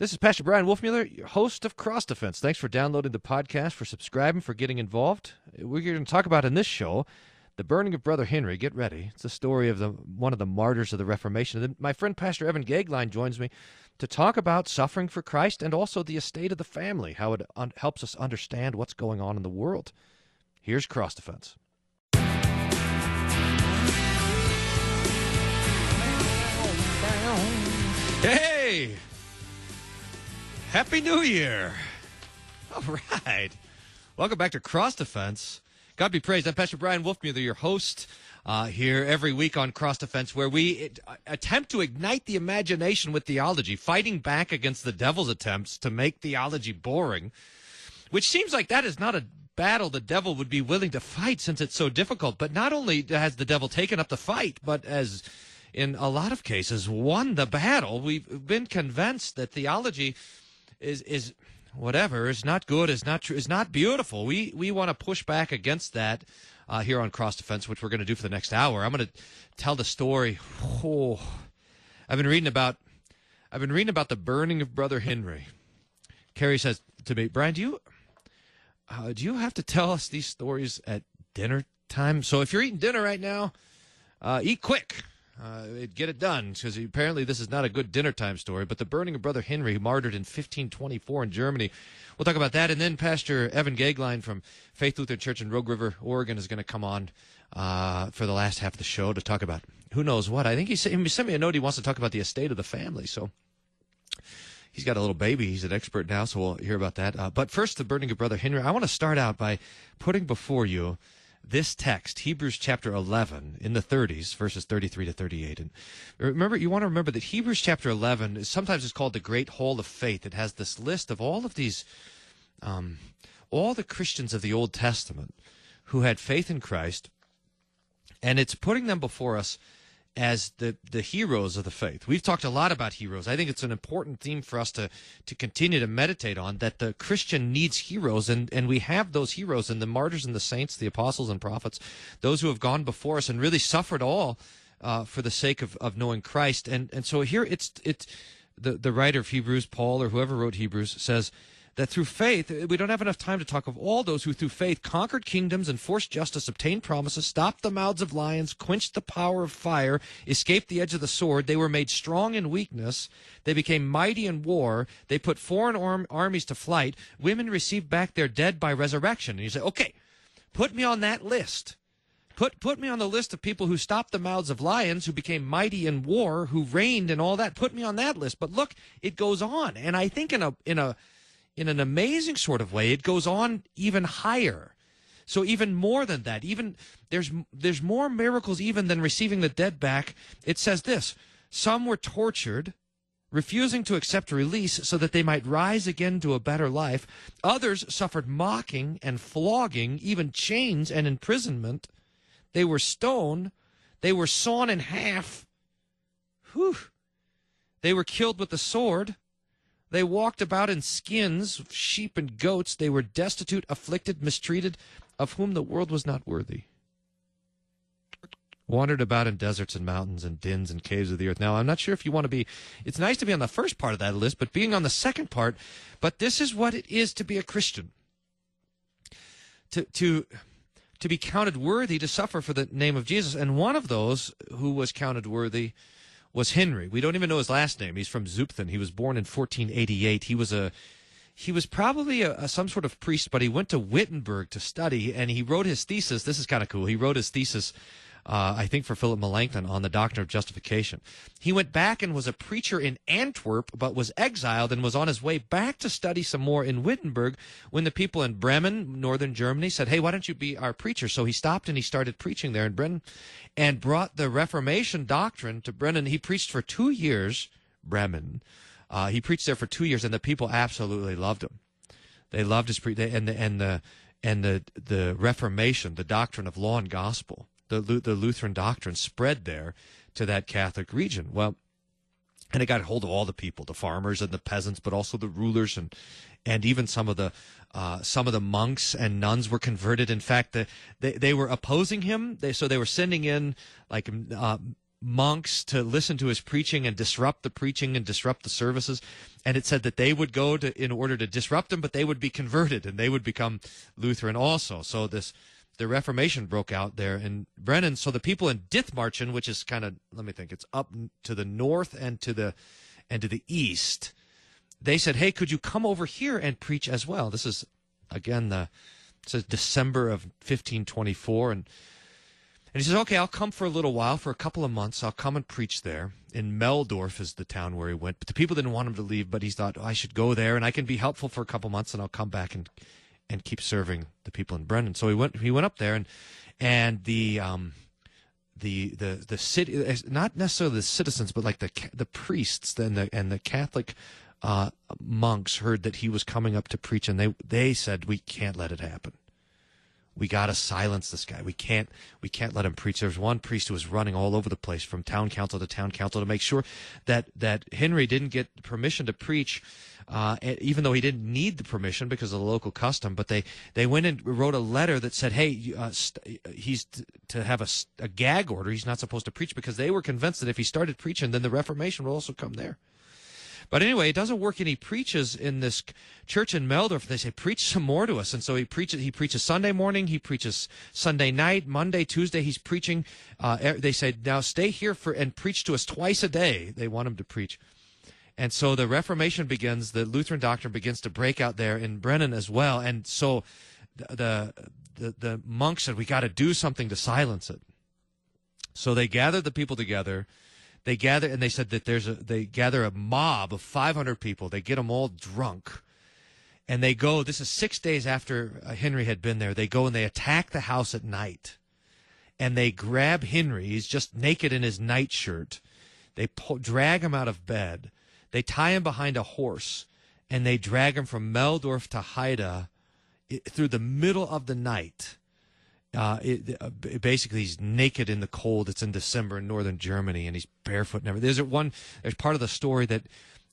This is Pastor Brian Wolfmueller, your host of Cross Defense. Thanks for downloading the podcast, for subscribing, for getting involved. We're going to talk about in this show the burning of Brother Henry. Get ready. It's the story of the one of the martyrs of the Reformation. And then my friend Pastor Evan Goeglein joins me to talk about suffering for Christ and also the estate of the family, how it un- helps us understand what's going on in the world. Here's Cross Defense. Hey! Happy New Year! All right. Welcome back to Cross Defense. God be praised. I'm Pastor Brian Wolfmueller, your host uh, here every week on Cross Defense, where we uh, attempt to ignite the imagination with theology, fighting back against the devil's attempts to make theology boring, which seems like that is not a battle the devil would be willing to fight since it's so difficult. But not only has the devil taken up the fight, but as in a lot of cases, won the battle. We've been convinced that theology is is whatever is not good, is not true, is not beautiful. We we want to push back against that uh, here on Cross Defense, which we're going to do for the next hour. I'm going to tell the story. Oh, I've been reading about I've been reading about the burning of Brother Henry. Carrie says to me, Brian, do you uh, do you have to tell us these stories at dinner time? So if you're eating dinner right now, uh, eat quick uh, get it done because apparently this is not a good dinner time story. But the burning of Brother Henry, martyred in 1524 in Germany. We'll talk about that. And then Pastor Evan Goeglein from Faith Lutheran Church in Rogue River, Oregon is going to come on uh, for the last half of the show to talk about who knows what. I think he sent, he sent me a note. He wants to talk about the estate of the family. So he's got a little baby. He's an expert now, so we'll hear about that. Uh, but first, the burning of Brother Henry. I want to start out by putting before you this text, Hebrews chapter 11, in the 30s, verses 33 to 38. And remember, you want to remember that Hebrews chapter 11 is sometimes is called the Great Hall of Faith. It has this list of all of these, um, all the Christians of the Old Testament who had faith in Christ, and it's putting them before us as the the heroes of the faith. We've talked a lot about heroes. I think it's an important theme for us to to continue to meditate on that the Christian needs heroes and and we have those heroes and the martyrs and the saints, the apostles and prophets, those who have gone before us and really suffered all uh, for the sake of, of knowing Christ. And and so here it's it's the the writer of Hebrews, Paul or whoever wrote Hebrews says that through faith, uh, we don't have enough time to talk of all those who through faith conquered kingdoms, enforced justice, obtained promises, stopped the mouths of lions, quenched the power of fire, escaped the edge of the sword. They were made strong in weakness. They became mighty in war. They put foreign arm- armies to flight. Women received back their dead by resurrection. And you say, okay, put me on that list. Put put me on the list of people who stopped the mouths of lions, who became mighty in war, who reigned and all that. Put me on that list. But look, it goes on, and I think in a in a in an amazing sort of way, it goes on even higher. So even more than that, even there's there's more miracles even than receiving the dead back. It says this: some were tortured, refusing to accept release so that they might rise again to a better life. Others suffered mocking and flogging, even chains and imprisonment. They were stoned. They were sawn in half. Whew. They were killed with the sword. They walked about in skins sheep and goats. They were destitute, afflicted, mistreated, of whom the world was not worthy. Wandered about in deserts and mountains and dens and caves of the earth. Now, I'm not sure if you want to be, it's nice to be on the first part of that list, but being on the second part, but this is what it is to be a Christian. To, to, to be counted worthy to suffer for the name of Jesus. And one of those who was counted worthy was Henry. We don't even know his last name. He's from Zutphen. He was born in 1488. He was a he was probably a, a, some sort of priest, but he went to Wittenberg to study, and he wrote his thesis. This is kind of cool. He wrote his thesis uh, I think for Philip Melanchthon on the doctrine of justification. He went back and was a preacher in Antwerp, but was exiled and was on his way back to study some more in Wittenberg when the people in Bremen, northern Germany, said, Hey, why don't you be our preacher? So he stopped and he started preaching there in Bremen and brought the Reformation doctrine to Bremen. He preached for two years, Bremen. Uh, he preached there for two years, and the people absolutely loved him. They loved his pre and the and the and the the Reformation, the doctrine of law and gospel the, the Lutheran doctrine spread there to that Catholic region. Well, and it got hold of all the people, the farmers and the peasants, but also the rulers and and even some of the uh, some of the monks and nuns were converted. In fact, the, they they were opposing him. They, so they were sending in like uh, monks to listen to his preaching and disrupt the preaching and disrupt the services. And it said that they would go to in order to disrupt them, but they would be converted and they would become Lutheran also. So this the Reformation broke out there in Bremen. So the people in Dithmarschen, which is kind of let me think, it's up to the north and to the and to the east. They said, "Hey, could you come over here and preach as well?" This is again the says December of 1524 and and he says, okay, I'll come for a little while, for a couple of months. I'll come and preach there. In Meldorf is the town where he went. But the people didn't want him to leave, but he thought, oh, I should go there and I can be helpful for a couple months and I'll come back and, and keep serving the people in Bremen. So he went, he went up there and, and the, um, the, the, the city, not necessarily the citizens, but like the, the priests and the, and the Catholic, uh, monks heard that he was coming up to preach and they, they said, we can't let it happen we got to silence this guy. We can't we can't let him preach. There's one priest who was running all over the place from town council to town council to make sure that that Henry didn't get permission to preach, uh, even though he didn't need the permission because of the local custom. But they they went and wrote a letter that said, "Hey, uh, st- he's t- to have a, a gag order. He's not supposed to preach," because they were convinced that if he started preaching, then the Reformation would also come there. But anyway, it doesn't work, and he preaches in this church in Meldorf. They say, "Preach some more to us," and so he preaches. He preaches Sunday morning. He preaches Sunday night, Monday, Tuesday. He's preaching. Uh, they say, "Now stay here for and preach to us twice a day." They want him to preach. And so the Reformation begins. The Lutheran doctrine begins to break out there in Bremen as well. And so the the, the monks said, "We got to do something to silence it." So they gathered the people together they gather and they said that there's a they gather a mob of 500 people. They get them all drunk, and they go. This is six days after uh, Henry had been there. They go and they attack the house at night, and they grab Henry. He's just naked in his nightshirt. They pull, drag him out of bed. They tie him behind a horse, and they drag him from Meldorf to Heide through the middle of the night uh, it, uh, basically he's naked in the cold. It's in December in northern Germany, and he's barefoot and everything. There's one. There's part of the story that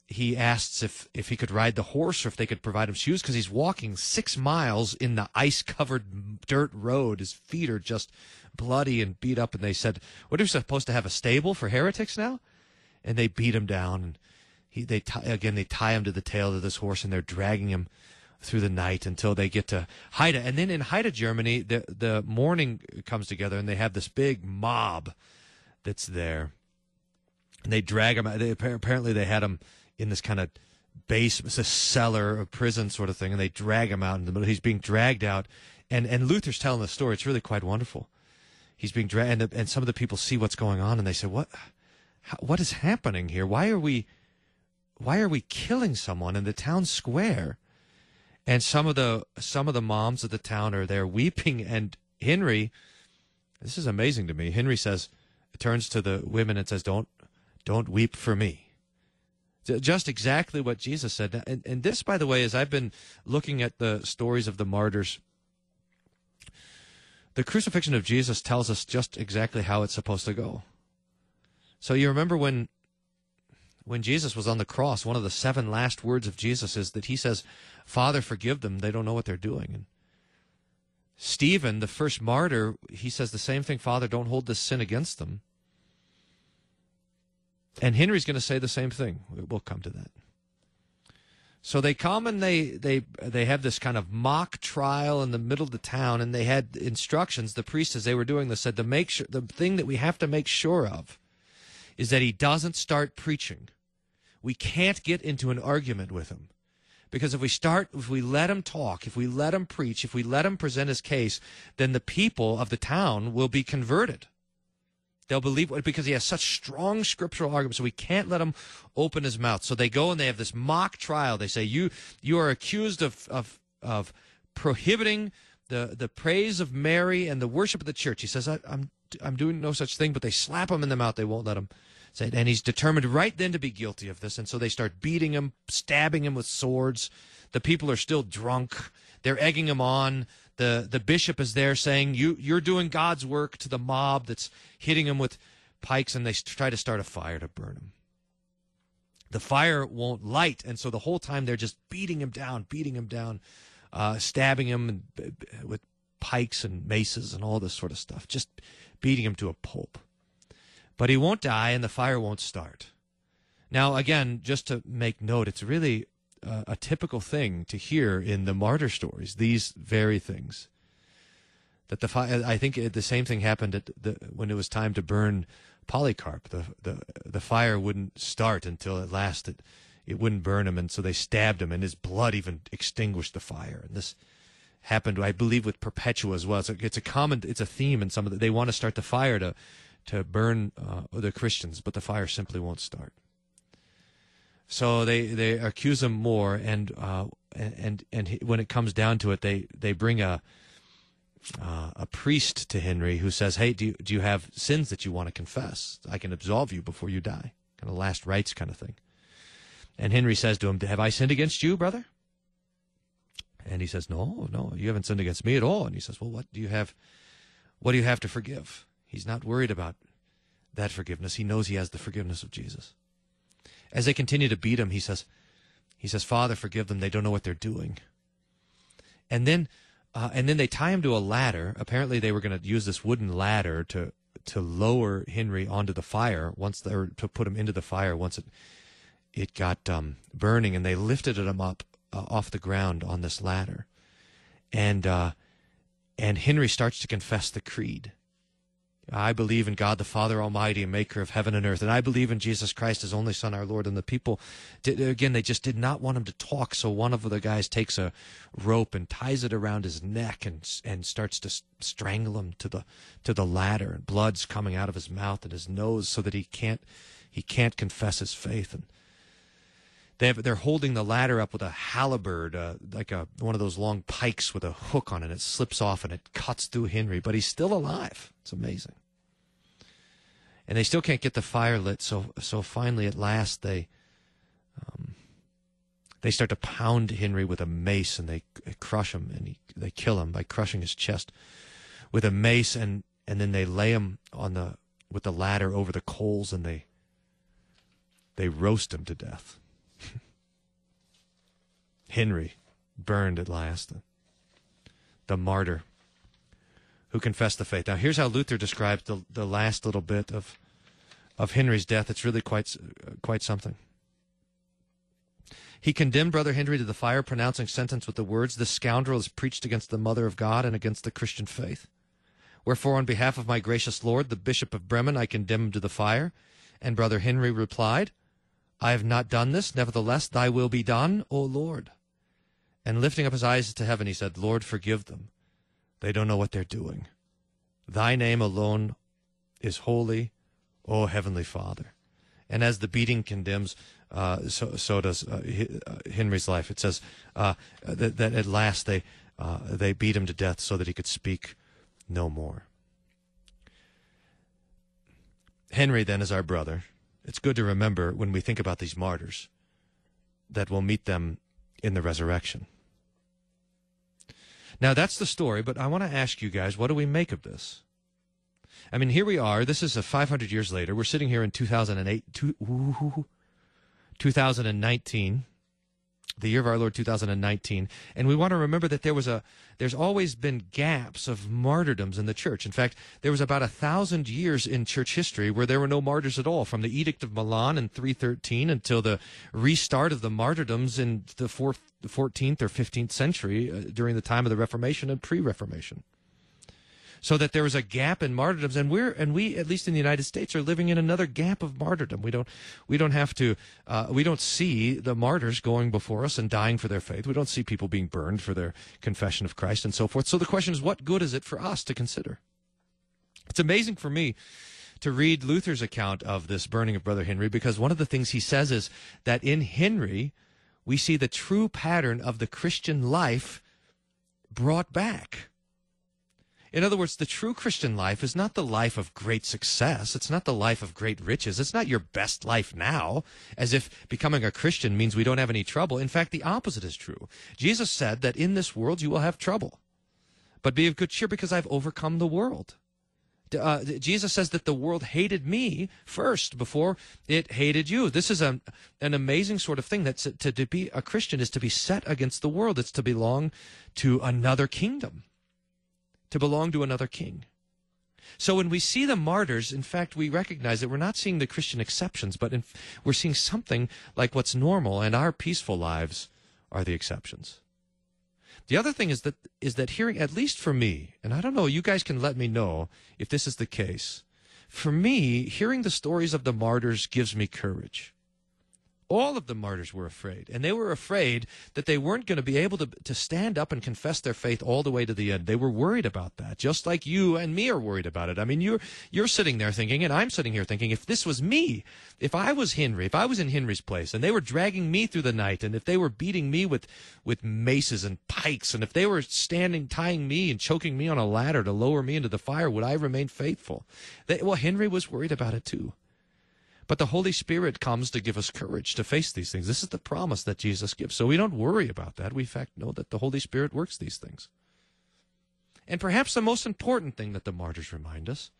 he asks if if he could ride the horse or if they could provide him shoes because he's walking six miles in the ice covered dirt road. His feet are just bloody and beat up. And they said, "What are we supposed to have a stable for heretics now?" And they beat him down. And he they again they tie him to the tail of this horse and they're dragging him through the night until they get to Heide. And then in Heide, Germany, the the morning comes together and they have this big mob that's there. And they drag him. They, apparently, they had him in this kind of base, it's a cellar, a prison sort of thing, and they drag him out in the middle. He's being dragged out, and and Luther's telling the story. It's really quite wonderful. He's being dragged, and, and some of the people see what's going on, and they say, "What? How, what is happening here? Why are we?" Why are we killing someone in the town square? and some of the some of the moms of the town are there weeping. And henry this is amazing to me. Henry says turns to the women and says don't don't weep for me. Just exactly what jesus said. And, and this by the way as i've been looking at the stories of the martyrs the crucifixion of jesus tells us just exactly how it's supposed to go. So you remember when when Jesus was on the cross, one of the seven last words of Jesus is that he says, Father, forgive them. They don't know what they're doing. And Stephen, the first martyr, he says the same thing Father, don't hold this sin against them. And Henry's going to say the same thing. We'll come to that. So they come and they they they have this kind of mock trial in the middle of the town, and they had instructions. The priest, as they were doing this, said to make sure the thing that we have to make sure of is that he doesn't start preaching we can't get into an argument with him. Because if we start, if we let him talk, if we let him preach, if we let him present his case, then the people of the town will be converted. They'll believe because he has such strong scriptural arguments. So we can't let him open his mouth. So they go and they have this mock trial. They say you you are accused of of of prohibiting the the praise of Mary and the worship of the church. He says I, I'm I'm doing no such thing, but they slap him in the mouth. They won't let him and he's determined right then to be guilty of this. And so they start beating him, stabbing him with swords. The people are still drunk. They're egging him on. The, the bishop is there saying, you, You're doing God's work to the mob that's hitting him with pikes, and they try to start a fire to burn him. The fire won't light, and so the whole time they're just beating him down, beating him down, uh, stabbing him with pikes and maces and all this sort of stuff, just beating him to a pulp. But he won't die and the fire won't start. Now, again, just to make note, it's really uh, a typical thing to hear in the martyr stories, these very things. That the fire, I think the same thing happened at the, when it was time to burn Polycarp. The, the, the fire wouldn't start until at last it, it wouldn't burn him, and so they stabbed him, and his blood even extinguished the fire. And this happened, I believe, with Perpetua as well. So it's a common, it's a theme in some of the, they want to start the fire to, to burn uh, the Christians, but the fire simply won't start. So they, they accuse him more, and uh, and and he, when it comes down to it, they they bring a uh, a priest to Henry who says, "Hey, do you, do you have sins that you want to confess? I can absolve you before you die." Kind of last rites kind of thing. And Henry says to him, "Have I sinned against you, brother?" And he says, "No, no, you haven't sinned against me at all." And he says, "Well, what do you have? What do you have to forgive?" He's not worried about that forgiveness. He knows he has the forgiveness of Jesus. As they continue to beat him, he says, he says, Father, forgive them. They don't know what they're doing. And then, uh, and then they tie him to a ladder. Apparently, they were going to use this wooden ladder to to lower Henry onto the fire once, they, to put him into the fire once it it got um, burning, and they lifted him up uh, off the ground on this ladder, and uh, and Henry starts to confess the creed. I believe in God the Father Almighty, maker of heaven and earth, and I believe in Jesus Christ, his only Son, our Lord. And the people, did, again, they just did not want him to talk. So one of the guys takes a rope and ties it around his neck and and starts to strangle him to the to the ladder, and blood's coming out of his mouth and his nose, so that he can't he can't confess his faith. And they have, they're holding the ladder up with a halberd, uh, like a one of those long pikes with a hook on it. It slips off and it cuts through Henry, but he's still alive. It's amazing. And they still can't get the fire lit. So so finally, at last, they um, they start to pound Henry with a mace and they, crush him and he, they kill him by crushing his chest with a mace and and then they lay him on the with the ladder over the coals and they they roast him to death. Henry burned at last, the martyr who confessed the faith. Now, here's how Luther describes the, the last little bit of, of Henry's death. It's really quite, quite something. He condemned Brother Henry to the fire, pronouncing sentence with the words, This scoundrel has preached against the Mother of God and against the Christian faith. Wherefore, on behalf of my gracious Lord, the Bishop of Bremen, I condemn him to the fire. And Brother Henry replied, I have not done this, nevertheless, thy will be done, O Lord. And lifting up his eyes to heaven, he said, Lord, forgive them. They don't know what they're doing. Thy name alone is holy, O Heavenly Father. And as the beating condemns, uh, so, so does uh, uh Henry's life. It says uh, that, that, at last they, uh, they beat him to death so that he could speak no more. Henry, then, is our brother. It's good to remember when we think about these martyrs that we'll meet them in the resurrection. Now, that's the story, but I want to ask you guys what do we make of this? I mean, here we are. This is a 500 years later. We're sitting here in 2008, two, 2019 the year of our Lord 2019. And we want to remember that there was a, there's always been gaps of martyrdoms in the church. In fact, there was about a thousand years in church history where there were no martyrs at all, from the Edict of Milan in 313 until the restart of the martyrdoms in the fourth, 14th or 15th century uh, during the time of the Reformation and pre-Reformation so that there was a gap in martyrdoms. And we're and we at least in the united states are living in another gap of martyrdom. We don't we don't have to uh, we don't see the martyrs going before us and dying for their faith. We don't see people being burned for their confession of christ and so forth. So the question is what good is it for us to consider? It's amazing for me to read luther's account of this burning of brother henry because one of the things he says is that in henry we see the true pattern of the christian life brought back in other words, the true Christian life is not the life of great success. It's not the life of great riches. It's not your best life now, as if becoming a Christian means we don't have any trouble. In fact, the opposite is true. Jesus said that in this world you will have trouble, but be of good cheer because I've overcome the world. Uh, Jesus says that the world hated me first before it hated you. This is a, an amazing sort of thing. That to, to be a Christian is to be set against the world. It's to belong to another kingdom to belong to another king. So when we see the martyrs, in fact, we recognize that we're not seeing the Christian exceptions, but in, we're seeing something like what's normal, and our peaceful lives are the exceptions. The other thing is that is that hearing, at least for me, and I don't know, you guys can let me know if this is the case. For me, hearing the stories of the martyrs gives me courage all of the martyrs were afraid. And they were afraid that they weren't going to be able to, to stand up and confess their faith all the way to the end. They were worried about that, just like you and me are worried about it. I mean, you're, you're sitting there thinking, and I'm sitting here thinking, if this was me, if I was Henry, if I was in Henry's place, and they were dragging me through the night, and if they were beating me with, with maces and pikes, and if they were standing, tying me and choking me on a ladder to lower me into the fire, would I remain faithful? They, well, Henry was worried about it too. But the Holy Spirit comes to give us courage to face these things. This is the promise that Jesus gives. So we don't worry about that. We, in fact, know that the Holy Spirit works these things. And perhaps the most important thing that the martyrs remind us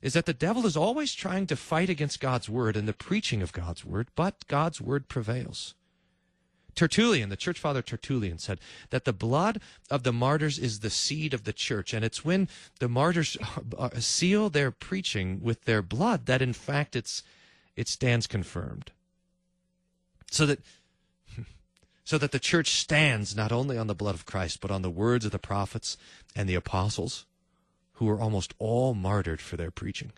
is that the devil is always trying to fight against God's word and the preaching of God's word, but God's word prevails. Tertullian, the church father Tertullian, said that the blood of the martyrs is the seed of the church. And it's when the martyrs seal their preaching with their blood that, in fact, it's it stands confirmed. So that so that the church stands not only on the blood of Christ, but on the words of the prophets and the apostles, who were almost all martyred for their preaching.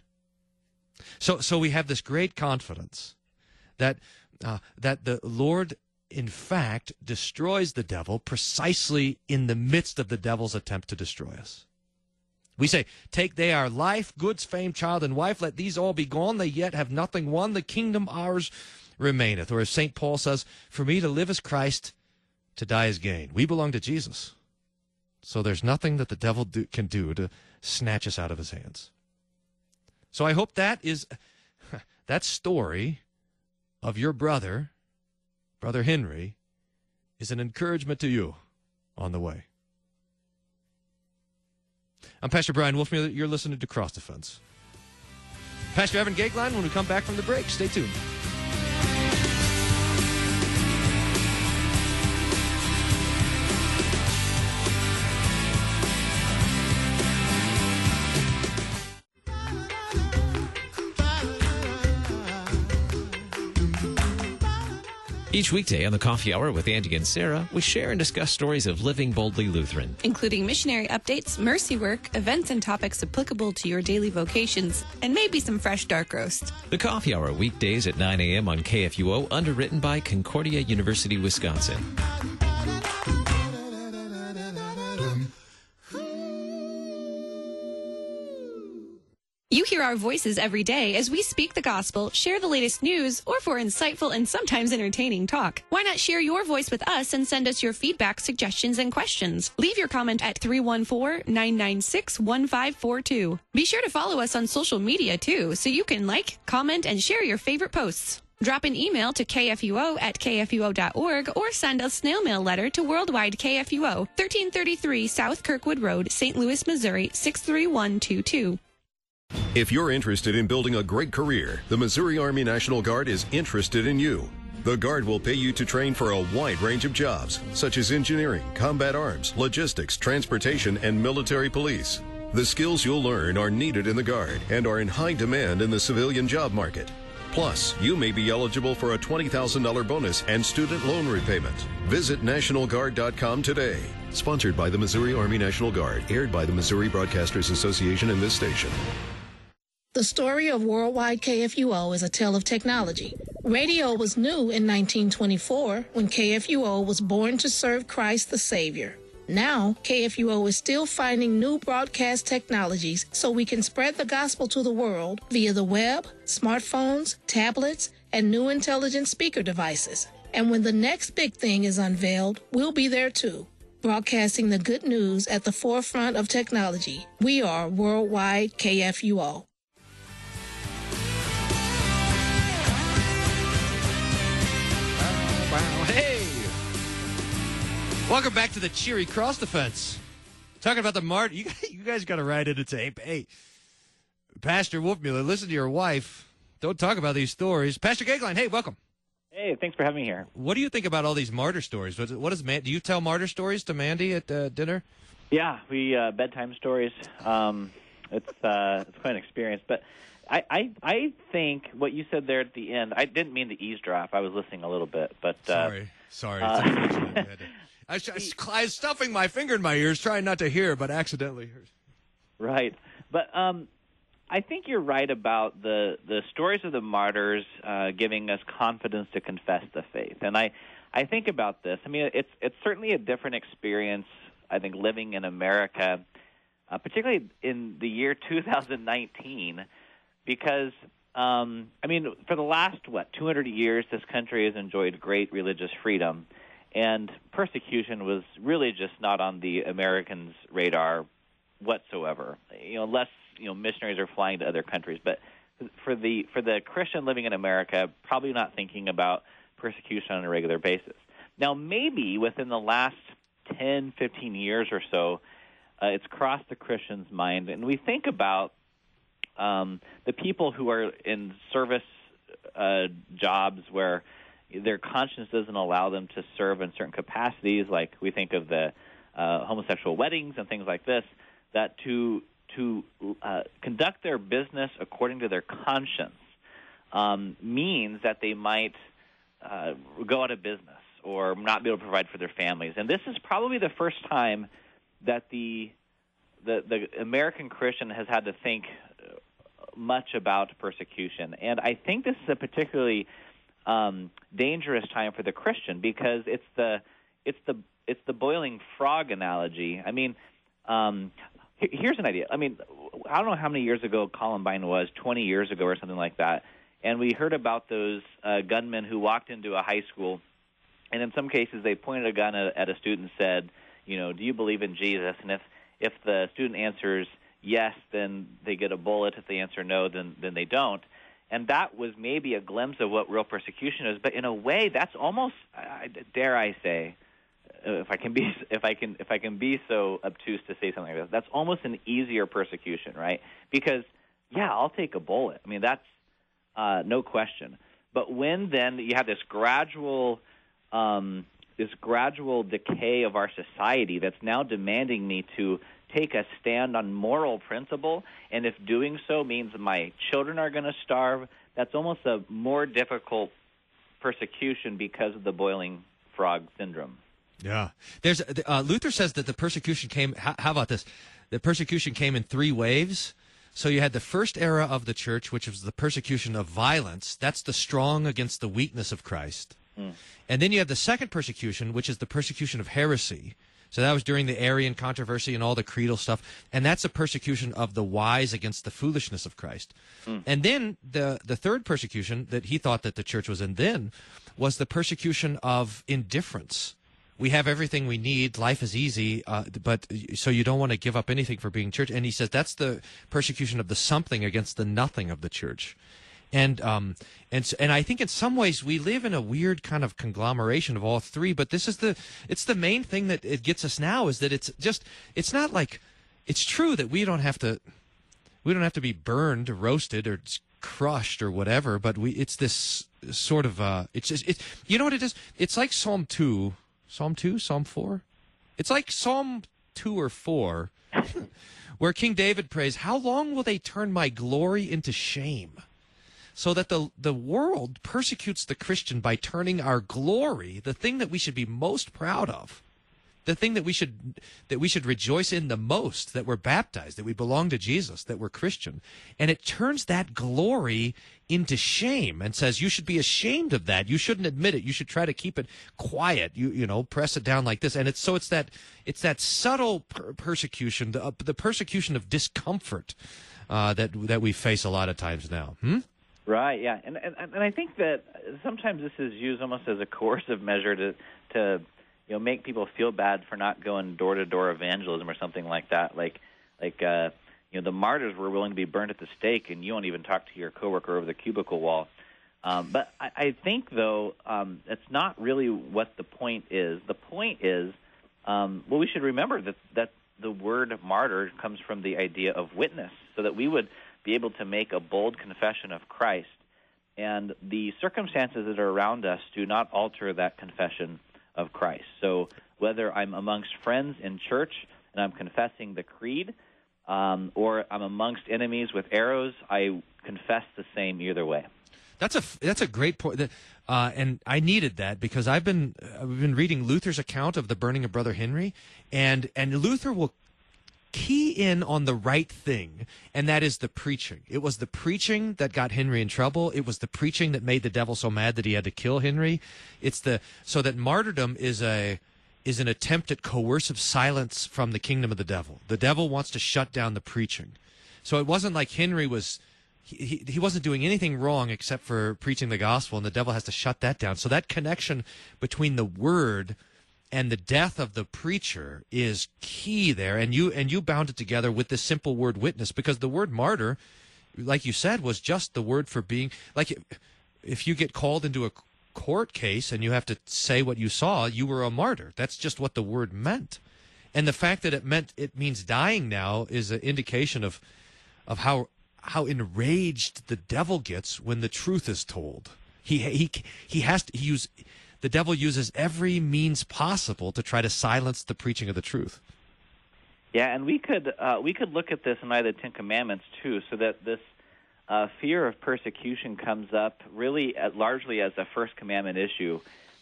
So, so we have this great confidence that uh, that the Lord, in fact, destroys the devil precisely in the midst of the devil's attempt to destroy us. We say, Take they our life, goods, fame, child, and wife, let these all be gone. They yet have nothing won. The kingdom ours remaineth. Or as St. Paul says, For me to live is Christ, to die is gain. We belong to Jesus. So there's nothing that the devil do, can do to snatch us out of his hands. So I hope that is that story of your brother, Brother Henry, is an encouragement to you on the way. I'm Pastor Brian Wolfmueller. You're listening to Cross Defense. Pastor Evan Goeglein, when we come back from the break, stay tuned. Each weekday on the Coffee Hour with Andy and Sarah, we share and discuss stories of living boldly Lutheran, including missionary updates, mercy work, events and topics applicable to your daily vocations, and maybe some fresh dark roast. The Coffee Hour weekdays at 9 a.m. on KFUO, underwritten by Concordia University, Wisconsin. You hear our voices every day as we speak the gospel, share the latest news, or for insightful and sometimes entertaining talk. Why not share your voice with us and send us your feedback, suggestions, and questions? Leave your comment at 314-996-1542. Be sure to follow us on social media too, so you can like, comment, and share your favorite posts. Drop an email to kfuo at kfuo.org or send a snail mail letter to Worldwide KFUO, 1333 South Kirkwood Road, St. Louis, Missouri, 63122. If you're interested in building a great career, the Missouri Army National Guard is interested in you. The Guard will pay you to train for a wide range of jobs, such as engineering, combat arms, logistics, transportation, and military police. The skills you'll learn are needed in the Guard and are in high demand in the civilian job market. Plus, you may be eligible for a $20,000 bonus and student loan repayment. Visit NationalGuard.com today. Sponsored by the Missouri Army National Guard, aired by the Missouri Broadcasters Association and this station. The story of Worldwide KFUO is a tale of technology. Radio was new in 1924 when KFUO was born to serve Christ the Savior. Now, KFUO is still finding new broadcast technologies so we can spread the gospel to the world via the web, smartphones, tablets, and new intelligent speaker devices. And when the next big thing is unveiled, we'll be there too. Broadcasting the good news at the forefront of technology. We are Worldwide KFUO. Welcome back to the cheery cross defense. Talking about the mart, you guys, you guys got to write in and say, hey, Pastor Wolfmueller, listen to your wife. Don't talk about these stories. Pastor Goeglein, hey, welcome. Hey, thanks for having me here. What do you think about all these martyr stories? What, what is Man- do you tell martyr stories to Mandy at uh, dinner? Yeah, we uh, bedtime stories. Um, it's uh, it's quite an experience. But I, I I think what you said there at the end. I didn't mean to eavesdrop. I was listening a little bit, but uh, Sorry, sorry. uh, It's unfortunate we had to- I, I was- stuffing my finger in my ears, trying not to hear, but accidentally heard. Right. But um, I think you're right about the the stories of the martyrs uh, giving us confidence to confess the faith. And I I think about this. I mean, it's it's certainly a different experience. I think living in America, uh, particularly in the year 2019, because um, I mean, for the last what 200 years, this country has enjoyed great religious freedom, and persecution was really just not on the Americans' radar whatsoever. You know, unless you know missionaries are flying to other countries, but for the for the Christian living in America, probably not thinking about persecution on a regular basis. Now, maybe within the last 10, 15 years or so, uh, it's crossed the Christian's mind, and we think about um, the people who are in service uh, jobs where their conscience doesn't allow them to serve in certain capacities, like we think of the uh, homosexual weddings and things like this, that to to uh, conduct their business according to their conscience um, means that they might uh, go out of business or not be able to provide for their families. And this is probably the first time that the the, the American Christian has had to think uh, much about persecution. And I think this is a particularly um, dangerous time for the Christian because it's the it's the it's the boiling frog analogy. I mean, um, here's an idea. I mean, I don't know how many years ago Columbine was, 20 years ago or something like that, and we heard about those uh, gunmen who walked into a high school, and in some cases they pointed a gun at, at a student and said, you know, do you believe in Jesus? And if if the student answers yes, then they get a bullet. If they answer no, then then they don't. And that was maybe a glimpse of what real persecution is. But in a way, that's almost, dare I say, uh, if I can be if I can if I can be so obtuse to say something like that, that's almost an easier persecution, right? Because yeah, I'll take a bullet. I mean, that's uh, no question. But when then you have this gradual um, this gradual decay of our society that's now demanding me to take a stand on moral principle, and if doing so means my children are going to starve, that's almost a more difficult persecution because of the boiling frog syndrome. Yeah. There's uh, Luther says that the persecution came. How, how about this? The persecution came in three waves. So you had the first era of the church, which was the persecution of violence. That's the strong against the weakness of Christ. And then you have the second persecution, which is the persecution of heresy. So that was during the Arian controversy and all the creedal stuff, and that's a persecution of the wise against the foolishness of Christ. And then the the third persecution that he thought that the church was in then was the persecution of indifference. We have everything we need. Life is easy, uh, but so you don't want to give up anything for being church. And he says that's the persecution of the something against the nothing of the church and um and and I think in some ways we live in a weird kind of conglomeration of all three. But this is the it's the main thing that it gets us now is that it's just it's not like it's true that we don't have to we don't have to be burned, or roasted, or crushed, or whatever. But we it's this sort of uh it's just it you know what it is. It's like Psalm two, Psalm two, Psalm four. It's like Psalm two or four. Where King David prays, How long will they turn my glory into shame? So that the the world persecutes the Christian by turning our glory, the thing that we should be most proud of, the thing that we should that we should rejoice in the most, that we're baptized, that we belong to Jesus, that we're Christian, and it turns that glory into shame and says you should be ashamed of that. You shouldn't admit it. You should try to keep it quiet. You you know press it down like this, and it's so it's that it's that subtle per- persecution, the uh, the persecution of discomfort uh, that that we face a lot of times now. Hmm? Right. Yeah. And and and I think that sometimes this is used almost as a coercive measure to to you know make people feel bad for not going door to door evangelism or something like that. Like like uh, you know the martyrs were willing to be burned at the stake, and you won't even talk to your coworker over the cubicle wall. Um, but I, I think though um, that's not really what the point is. The point is um, well we should remember that that the word martyr comes from the idea of witness, so that we would be able to make a bold confession of Christ. And the circumstances that are around us do not alter that confession of Christ. So whether I'm amongst friends in church and I'm confessing the creed, um, or I'm amongst enemies with arrows, I confess the same either way. That's a that's a great point. Uh, and I needed that because I've been I've been reading Luther's account of the burning of Brother Henry, and and Luther will key in on the right thing, and that is the preaching. It was the preaching that got Henry in trouble. It was the preaching that made the devil so mad that he had to kill Henry. It's the so that martyrdom is a is an attempt at coercive silence from the kingdom of the devil. The devil wants to shut down the preaching. So it wasn't like Henry was he, he wasn't doing anything wrong except for preaching the gospel, and the devil has to shut that down. So that connection between the word and the death of the preacher is key there. And you and you bound it together with the simple word witness, because the word martyr, like you said, was just the word for being like if you get called into a court case and you have to say what you saw, you were a martyr. That's just what the word meant. And the fact that it meant it means dying now is an indication of of how how enraged the devil gets when the truth is told. He he he has to use the devil uses every means possible to try to silence the preaching of the truth. Yeah, and we could uh, we could look at this in light of the Ten Commandments too, so that this uh, fear of persecution comes up really at, largely as a first commandment issue.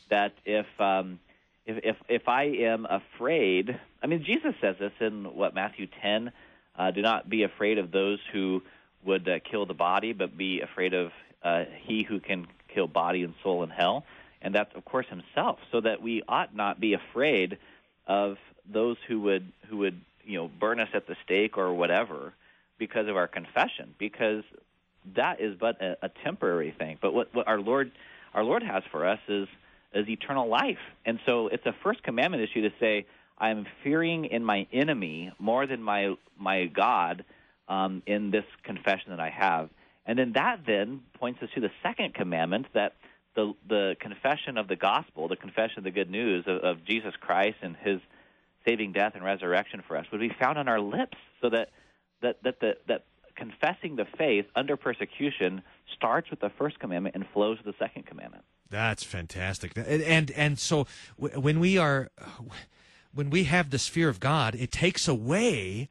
That if um, if, if if I am afraid, I mean Jesus says this in what Matthew ten. Uh, do not be afraid of those who would uh, kill the body, but be afraid of uh, he who can kill body and soul in hell, and that's of course himself. So that we ought not be afraid of those who would who would you know burn us at the stake or whatever because of our confession, because that is but a, a temporary thing. But what, what our Lord our Lord has for us is is eternal life, and so it's a first commandment issue to say I'm fearing in my enemy more than my my God um, in this confession that I have. And then that then points us to the second commandment that the the confession of the gospel, the confession of the good news of, of Jesus Christ and His saving death and resurrection for us, would be found on our lips, so that that that the, that confessing the faith under persecution starts with the first commandment and flows to the second commandment. That's fantastic. And and, and so when we are when we have this fear of God, it takes away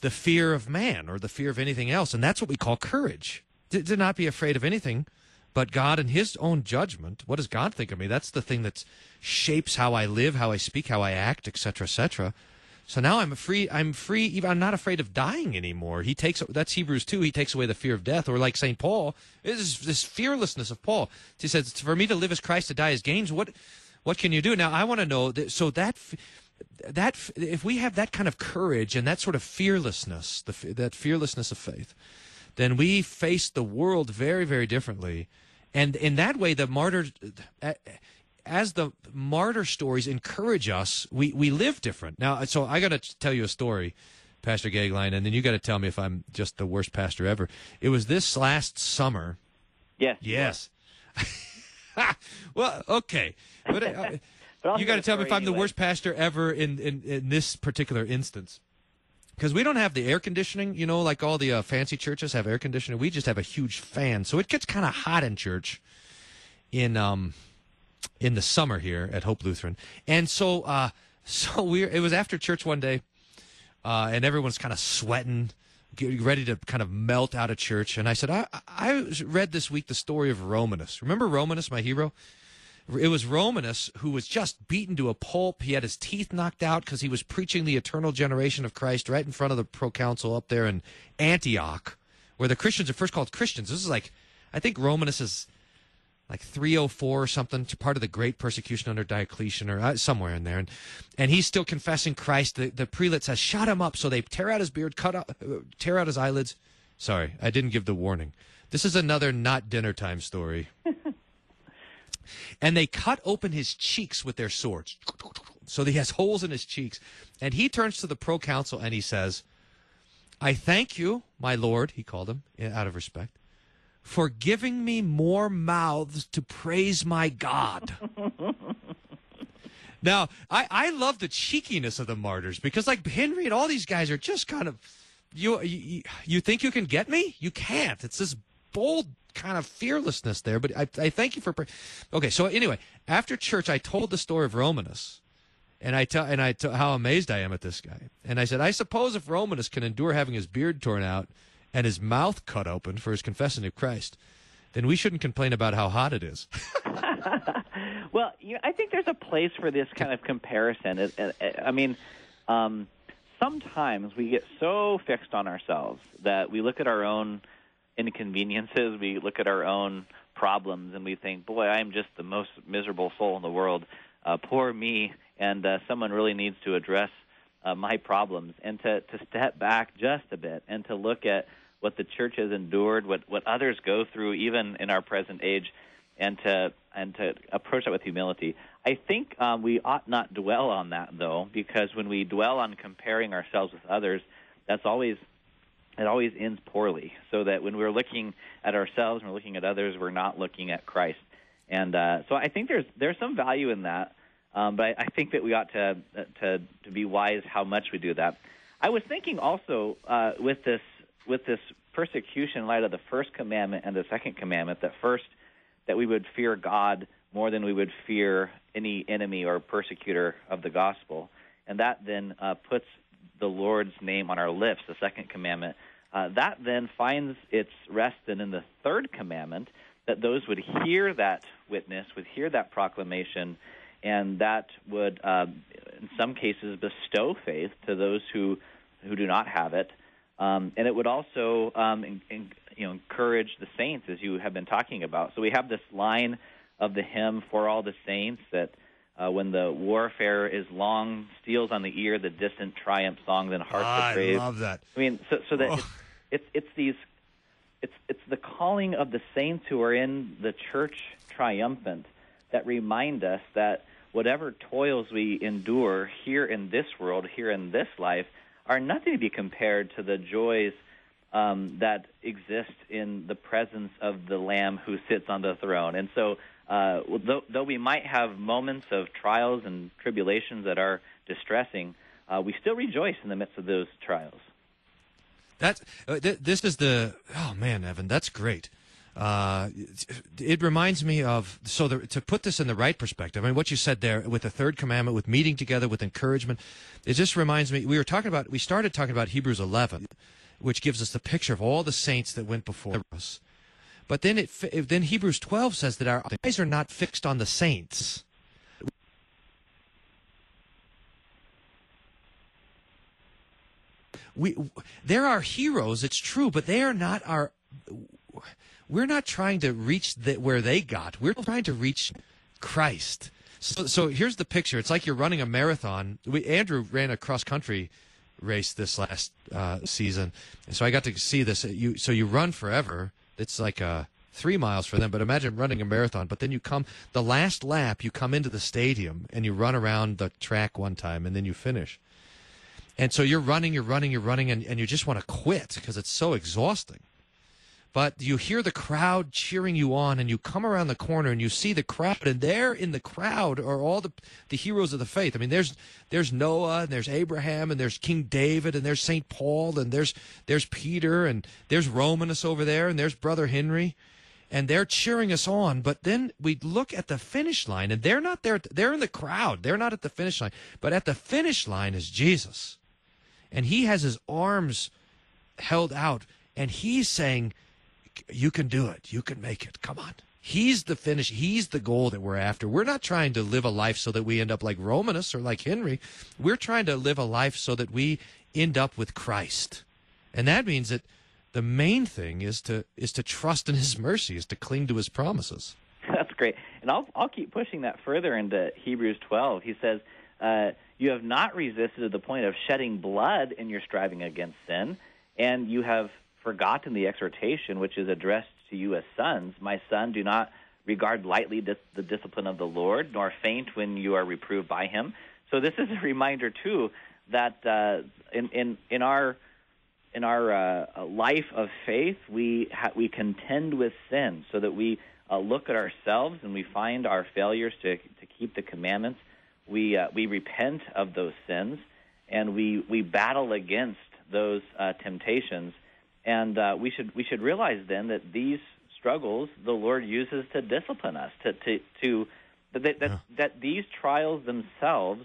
the fear of man or the fear of anything else. And that's what we call courage. To, to, not be afraid of anything but God in his own judgment. What does God think of me? That's the thing that shapes how I live, how I speak, how I act, etc., etc. So now I'm free. I'm free. I'm not afraid of dying anymore. He takes that's Hebrews two. He takes away the fear of death, or like Saint Paul, this is this fearlessness of Paul. He says, "For me to live as Christ, to die as gains." What, what can you do now? I want to know. That, so that that if we have that kind of courage and that sort of fearlessness, the, that fearlessness of faith, then we face the world very, very differently. And in that way, the martyr, as the martyr stories encourage us, we, we live different. Now, so I got to tell you a story, Pastor Goeglein, and then you got to tell me if I'm just the worst pastor ever. It was this last summer. Yes. Yes. well, okay. But, uh, you got to tell me if I'm the worst pastor ever in, in, in this particular instance. Because we don't have the air conditioning, you know, like all the uh, fancy churches have air conditioning. We just have a huge fan, so it gets kind of hot in church in um in the summer here at Hope Lutheran. And so uh so we it was after church one day, uh, and everyone's kind of sweating, Getting ready to kind of melt out of church. And I said, I I read this week the story of Romanus. Remember Romanus, my hero? It was Romanus who was just beaten to a pulp. He had his teeth knocked out because he was preaching the eternal generation of Christ right in front of the proconsul up there in Antioch, where the Christians are first called Christians. This is like, I think Romanus is like 304 or something, part of the great persecution under Diocletian or uh, somewhere in there. And, and he's still confessing Christ. The, the prelate says, shut him up. So they tear out his beard, cut out, uh, tear out his eyelids. Sorry, I didn't give the warning. This is another not dinner time story. and they cut open his cheeks with their swords. So he has holes in his cheeks. And he turns to the proconsul and he says, I thank you, my lord, he called him eh, out of respect, for giving me more mouths to praise my God. now, I, I love the cheekiness of the martyrs because, like Henry and all these guys are just kind of. You, you you think you can get me? You can't. It's this bold kind of fearlessness there. But I, I thank you for. Okay, so anyway, after church, I told the story of Romanus, And I tell and I tell how amazed I am at this guy. And I said, I suppose if Romanus can endure having his beard torn out and his mouth cut open for his confessing of Christ, then we shouldn't complain about how hot it is. well, you know, I think there's a place for this kind of comparison. It, it, I mean, um, sometimes we get so fixed on ourselves that we look at our own inconveniences, we look at our own problems, and we think, "Boy, I'm just the most miserable soul in the world. Uh, poor me." And uh, someone really needs to address uh, my problems, and to to step back just a bit and to look at what the church has endured, what what others go through, even in our present age, and to and to approach that with humility. I think um, we ought not dwell on that though, because when we dwell on comparing ourselves with others, that's always it always ends poorly. So that when we're looking at ourselves and we're looking at others, we're not looking at Christ. And uh, so I think there's there's some value in that, um, but I, I think that we ought to to to be wise how much we do that. I was thinking also uh, with this with this persecution in light of the first commandment and the second commandment that first that we would fear God more than we would fear any enemy or persecutor of the gospel. And that then uh, puts the Lord's name on our lips, the second commandment. Uh, that then finds its rest in, in the third commandment that those would hear that witness, would hear that proclamation, and that would, uh, in some cases, bestow faith to those who, who do not have it. Um, and it would also um, in, in, you know, encourage the saints, as you have been talking about. So we have this line of the hymn for all the saints that uh, when the warfare is long, steals on the ear the distant triumph song, then hearts ah. I love that. I mean, so, so that oh. it's, it's it's these it's it's the calling of the saints who are in the church triumphant that remind us that whatever toils we endure here in this world, here in this life, are nothing to be compared to the joys um, that exist in the presence of the Lamb who sits on the throne. And so uh, though, though, we might have moments of trials and tribulations that are distressing, uh, we still rejoice in the midst of those trials. That uh, th- this is the oh man, Evan, that's great. Uh, it reminds me of so the, to put this in the right perspective. I mean, what you said there with the third commandment, with meeting together, with encouragement. It just reminds me. We were talking about. We started talking about Hebrews 11, which gives us the picture of all the saints that went before us but then it then Hebrews 12 says that our eyes are not fixed on the saints. We there are heroes, it's true, but they are not our we're not trying to reach the, where they got. We're trying to reach Christ. So, so here's the picture. It's like you're running a marathon. We, Andrew ran a cross country race this last uh, season, and so I got to see this. You so you run forever, it's like uh, three miles for them. But imagine running a marathon. But then you come the last lap, you come into the stadium and you run around the track one time, and then you finish. And so you're running, you're running, you're running, and, and you just want to quit because it's so exhausting but you hear the crowd cheering you on and you come around the corner and you see the crowd and there in the crowd are all the the heroes of the faith. I mean there's there's noah and there's abraham and there's king david and there's st paul and there's there's peter and there's romanus over there and there's brother henry and they're cheering us on. But then we look at the finish line and they're not there they're in the crowd. They're not at the finish line. But at the finish line is jesus. And he has his arms held out and he's saying you can do it. You can make it. Come on. He's the finish. He's the goal that we're after. We're not trying to live a life so that we end up like Romanus or like Henry. We're trying to live a life so that we end up with Christ. And that means that the main thing is to is to trust in his mercy, is to cling to his promises. That's great. And I'll I'll keep pushing that further into Hebrews 12. He says, uh, "You have not resisted to the point of shedding blood in your striving against sin, and you have forgotten the exhortation which is addressed to you as sons. My son, do not regard lightly dis- the discipline of the Lord, nor faint when you are reproved by him. So this is a reminder too that uh, in, in in our in our uh, life of faith, we ha- we contend with sin, so that we uh, look at ourselves and we find our failures to to keep the commandments. We uh, we repent of those sins, and we we battle against those uh, temptations and uh, we should we should realize then that these struggles the Lord uses to discipline us to to, to that that, yeah. that these trials themselves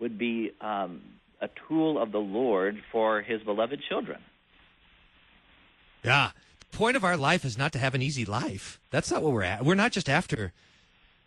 would be um, a tool of the Lord for His beloved children. Yeah. The point of our life is not to have an easy life. That's not what we're at. We're not just after.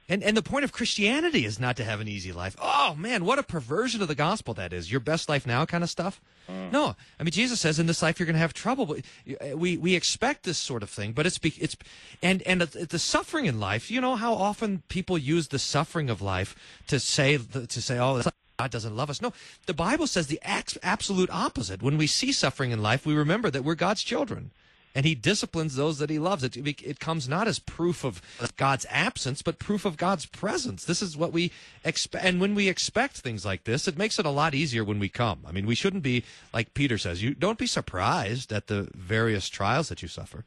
And, and the point of Christianity is not to have an easy life. Oh, man, what a perversion of the gospel that is. Your best life now kind of stuff. Mm. No, I mean Jesus says in this life you're going to have trouble. But uh, we we expect this sort of thing, but it's be- it's and and the suffering in life. You know how often people use the suffering of life to say to say oh God doesn't love us. No, the Bible says the absolute opposite. When we see suffering in life, we remember that we're God's children. And he disciplines those that he loves. It, it comes not as proof of God's absence, but proof of God's presence. This is what we expect. And when we expect things like this, it makes it a lot easier when we come. I mean, we shouldn't be, like Peter says, you don't be surprised at the various trials that you suffer.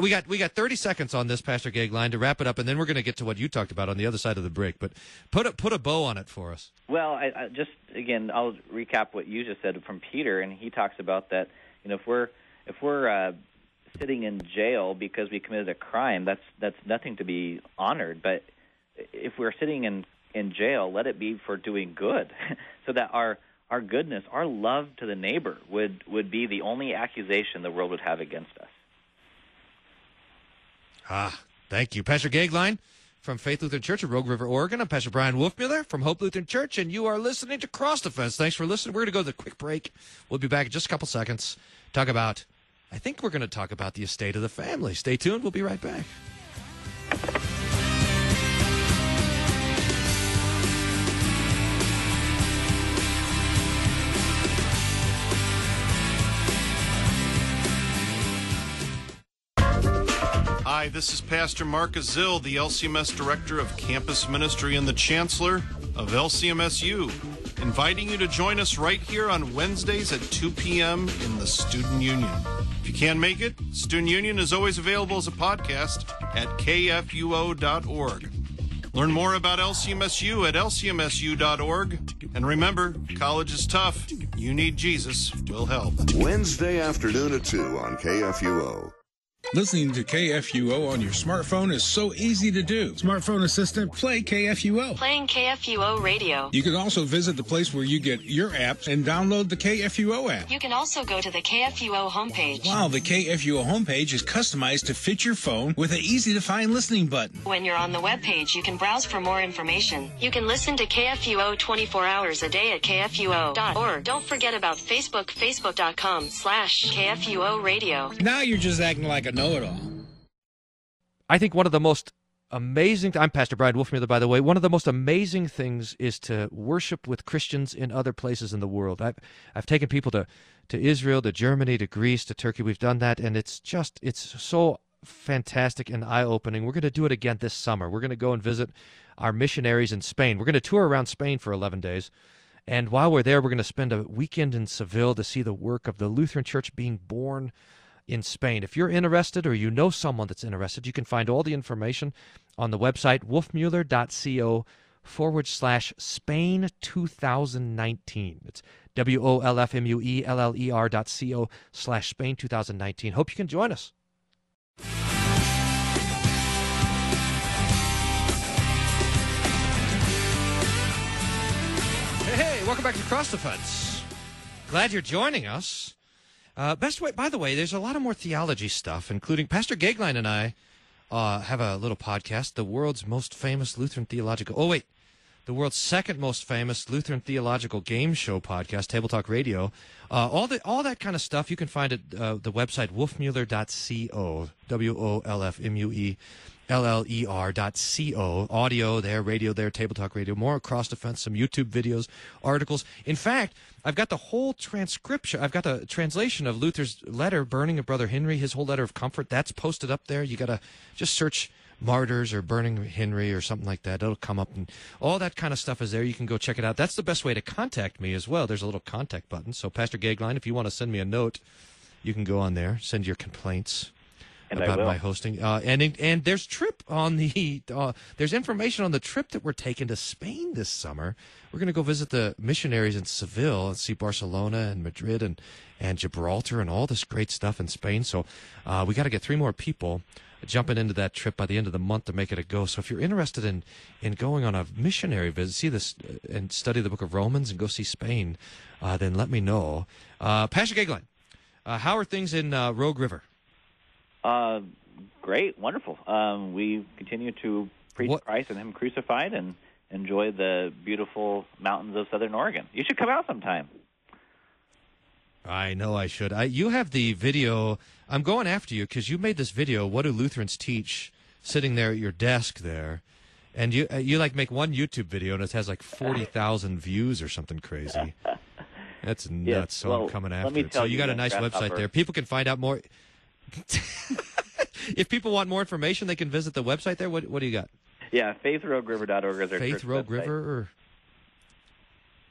We got we got 30 seconds on this, Pastor Goeglein, to wrap it up, and then we're going to get to what you talked about on the other side of the break. But put a, put a bow on it for us. Well, I, I just again, I'll recap what you just said from Peter, and he talks about that. You know, if we're if we're uh, sitting in jail because we committed a crime, that's that's nothing to be honored. But if we're sitting in in jail, let it be for doing good, so that our our goodness, our love to the neighbor would would be the only accusation the world would have against us. Ah, thank you. Pastor Goeglein from Faith Lutheran Church of Rogue River, Oregon. I'm Pastor Brian Wolfmueller from Hope Lutheran Church, and you are listening to Cross Defense. Thanks for listening. We're going to go to the quick break. We'll be back in just a couple seconds. Talk about, I think we're going to talk about the estate of the family. Stay tuned. We'll be right back. Hi, this is Pastor Marcus Zill, the LCMS Director of Campus Ministry and the Chancellor of LCMSU, inviting you to join us right here on Wednesdays at 2 p.m. in the Student Union. Can't make it, Student Union is always available as a podcast at kfuo.org. Learn more about LCMSU at lcmsu.org. And remember, college is tough. You need Jesus. Will help. Wednesday afternoon at 2 on KFUO. Listening to KFUO on your smartphone is so easy to do. Smartphone assistant, play KFUO. Playing KFUO radio. You can also visit the place where you get your apps and download the KFUO app. You can also go to the KFUO homepage. Wow, the KFUO homepage is customized to fit your phone with an easy to find listening button. When you're on the webpage, you can browse for more information. You can listen to KFUO 24 hours a day at KFUO.org. Don't forget about Facebook, facebook.com slash KFUO radio. Now you're just acting like a know it all. I think one of the most amazing I'm Pastor Brian Wolfmueller, by the way. One of the most amazing things is to worship with Christians in other places in the world. I've I've taken people to, to Israel, to Germany, to Greece, to Turkey. We've done that and it's just it's so fantastic and eye opening. We're gonna do it again this summer. We're gonna go and visit our missionaries in Spain. We're gonna tour around Spain for eleven days. And while we're there, we're going to spend a weekend in Seville to see the work of the Lutheran Church being born in Spain. If you're interested or you know someone that's interested, you can find all the information on the website wolfmueller.co forward slash Spain 2019. It's W O L F M U E L L E R dot C O slash Spain 2019. Hope you can join us. Hey, hey, welcome back to Cross Defense. Glad you're joining us. Uh, best way, by the way, there's a lot of more theology stuff, including Pastor Goeglein and I uh, have a little podcast, the world's most famous Lutheran theological. Oh wait, the world's second most famous Lutheran theological game show podcast, Table Talk Radio. Uh, all the all that kind of stuff you can find at uh, the website wolfmueller.co, W O L F M U E L-L-E-R dot C-O. Audio there, radio there, Table Talk Radio. More cross defense, some YouTube videos, articles. In fact, I've got the whole transcription. I've got the translation of Luther's letter, Burning of Brother Henry, his whole letter of comfort. That's posted up there. You got to just search martyrs or burning henry or something like that it'll come up and all that kind of stuff is there you can go check it out that's the best way to contact me as well there's a little contact button so pastor Goeglein if you want to send me a note you can go on there send your complaints and about my hosting. Uh, and and there's trip on the uh, there's information on the trip that we're taking to Spain this summer. We're going to go visit the missionaries in Seville and see Barcelona and Madrid and and Gibraltar and all this great stuff in Spain. So uh, we got to get three more people. jumping into that trip by the end of the month to make it a go. So if you're interested in in going on a missionary visit, see this uh, and study the Book of Romans and go see Spain, uh, then let me know. Uh, Pastor Goeglein, uh, how are things in uh, Rogue River? Uh, great, wonderful. Um, we continue to preach What- Christ and Him crucified, and enjoy the beautiful mountains of Southern Oregon. You should come out sometime. I know I should. I, you have the video. I'm going after you because you made this video. What do Lutherans teach? Sitting there at your desk there, and you uh, you like make one YouTube video and it has like forty thousand views or something crazy. That's nuts. so I'm coming after it. So you you got a nice website there. People can find out more. if people want more information, they can visit the website there. What what do you got? Yeah, faithrogueriver.org is our Faith Rogue. River. Or...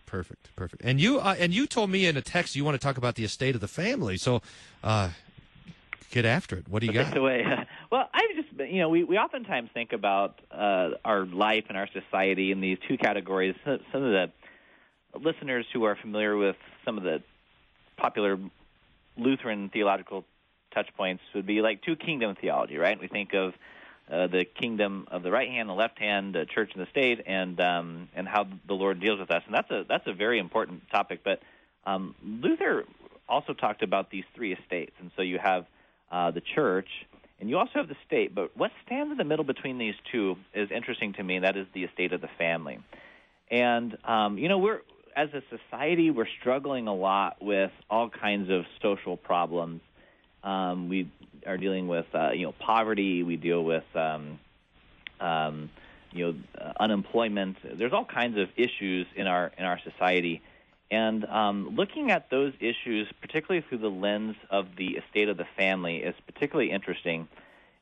Perfect, perfect. And you uh, and you told me in a text you want to talk about the estate of the family. So, uh, get after it. What do you got? away. Well, I just you know we we oftentimes think about uh, our life and our society in these two categories. Some of the listeners who are familiar with some of the popular Lutheran theological touch points would be like two kingdom theology, right? We think of uh, the kingdom of the right hand, the left hand, the church and the state, and um, and how the Lord deals with us, and that's a that's a very important topic. But um, Luther also talked about these three estates, and so you have uh, the church, and you also have the state. But what stands in the middle between these two is interesting to me, and that is the estate of the family. And um, you know, we're as a society, we're struggling a lot with all kinds of social problems. Um, we are dealing with uh, you know poverty. We deal with um, um, you know uh, unemployment. There's all kinds of issues in our in our society, and um, looking at those issues, particularly through the lens of the estate of the family, is particularly interesting.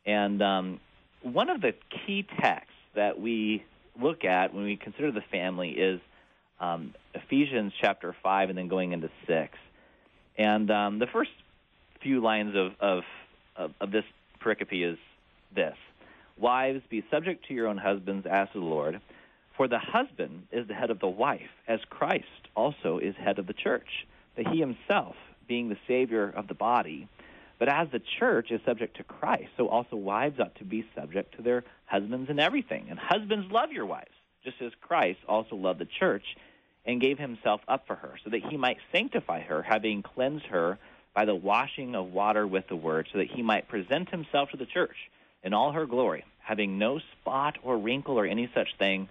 And um, one of the key texts that we look at when we consider the family is um, Ephesians chapter five, and then going into six. And um, the first few lines of, of, of, of this pericope is this Wives, be subject to your own husbands as to the Lord. For the husband is the head of the wife, as Christ also is head of the church, that he himself, being the Savior of the body, but as the church is subject to Christ, so also wives ought to be subject to their husbands in everything. And husbands, love your wives, just as Christ also loved the church and gave himself up for her, so that he might sanctify her, having cleansed her by the washing of water with the word, so that he might present himself to the church in all her glory, having no spot or wrinkle or any such thing,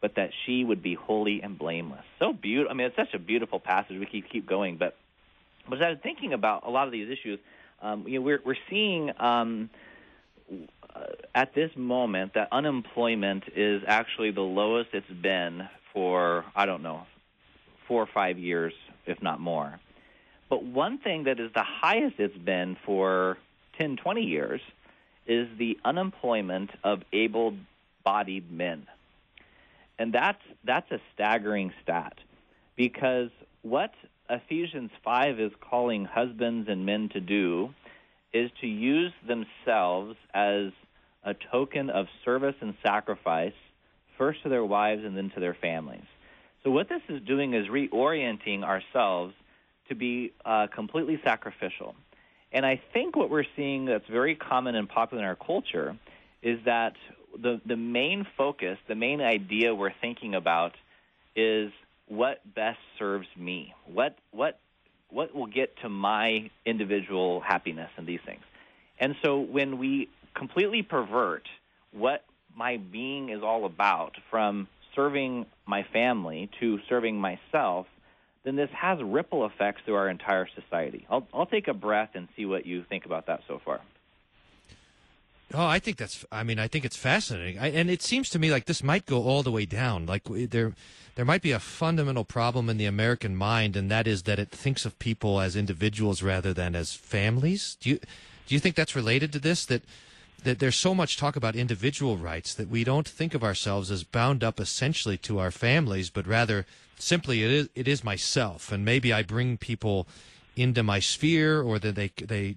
but that she would be holy and blameless. So beautiful. I mean, it's such a beautiful passage. We keep keep going, but but as I was thinking about a lot of these issues, um, you know, we're we're seeing um, uh, at this moment that unemployment is actually the lowest it's been for I don't know four or five years, if not more. But one thing that is the highest it's been for 10, 20 years is the unemployment of able-bodied men. And that's that's a staggering stat because what Ephesians 5 is calling husbands and men to do is to use themselves as a token of service and sacrifice first to their wives and then to their families. So what this is doing is reorienting ourselves to be uh, completely sacrificial. And I think what we're seeing that's very common and popular in our culture is that the the main focus, the main idea we're thinking about is what best serves me. What what what will get to my individual happiness and these things. And so when we completely pervert what my being is all about from serving my family to serving myself, then this has ripple effects through our entire society. I'll, I'll take a breath and see what you think about that so far. Oh, I think that's. I mean, I think it's fascinating, I, and it seems to me like this might go all the way down. Like there, there might be a fundamental problem in the American mind, and that is that it thinks of people as individuals rather than as families. Do you, do you think that's related to this? That that there's so much talk about individual rights that we don't think of ourselves as bound up essentially to our families, but rather simply it is it is myself, and maybe I bring people into my sphere, or that they they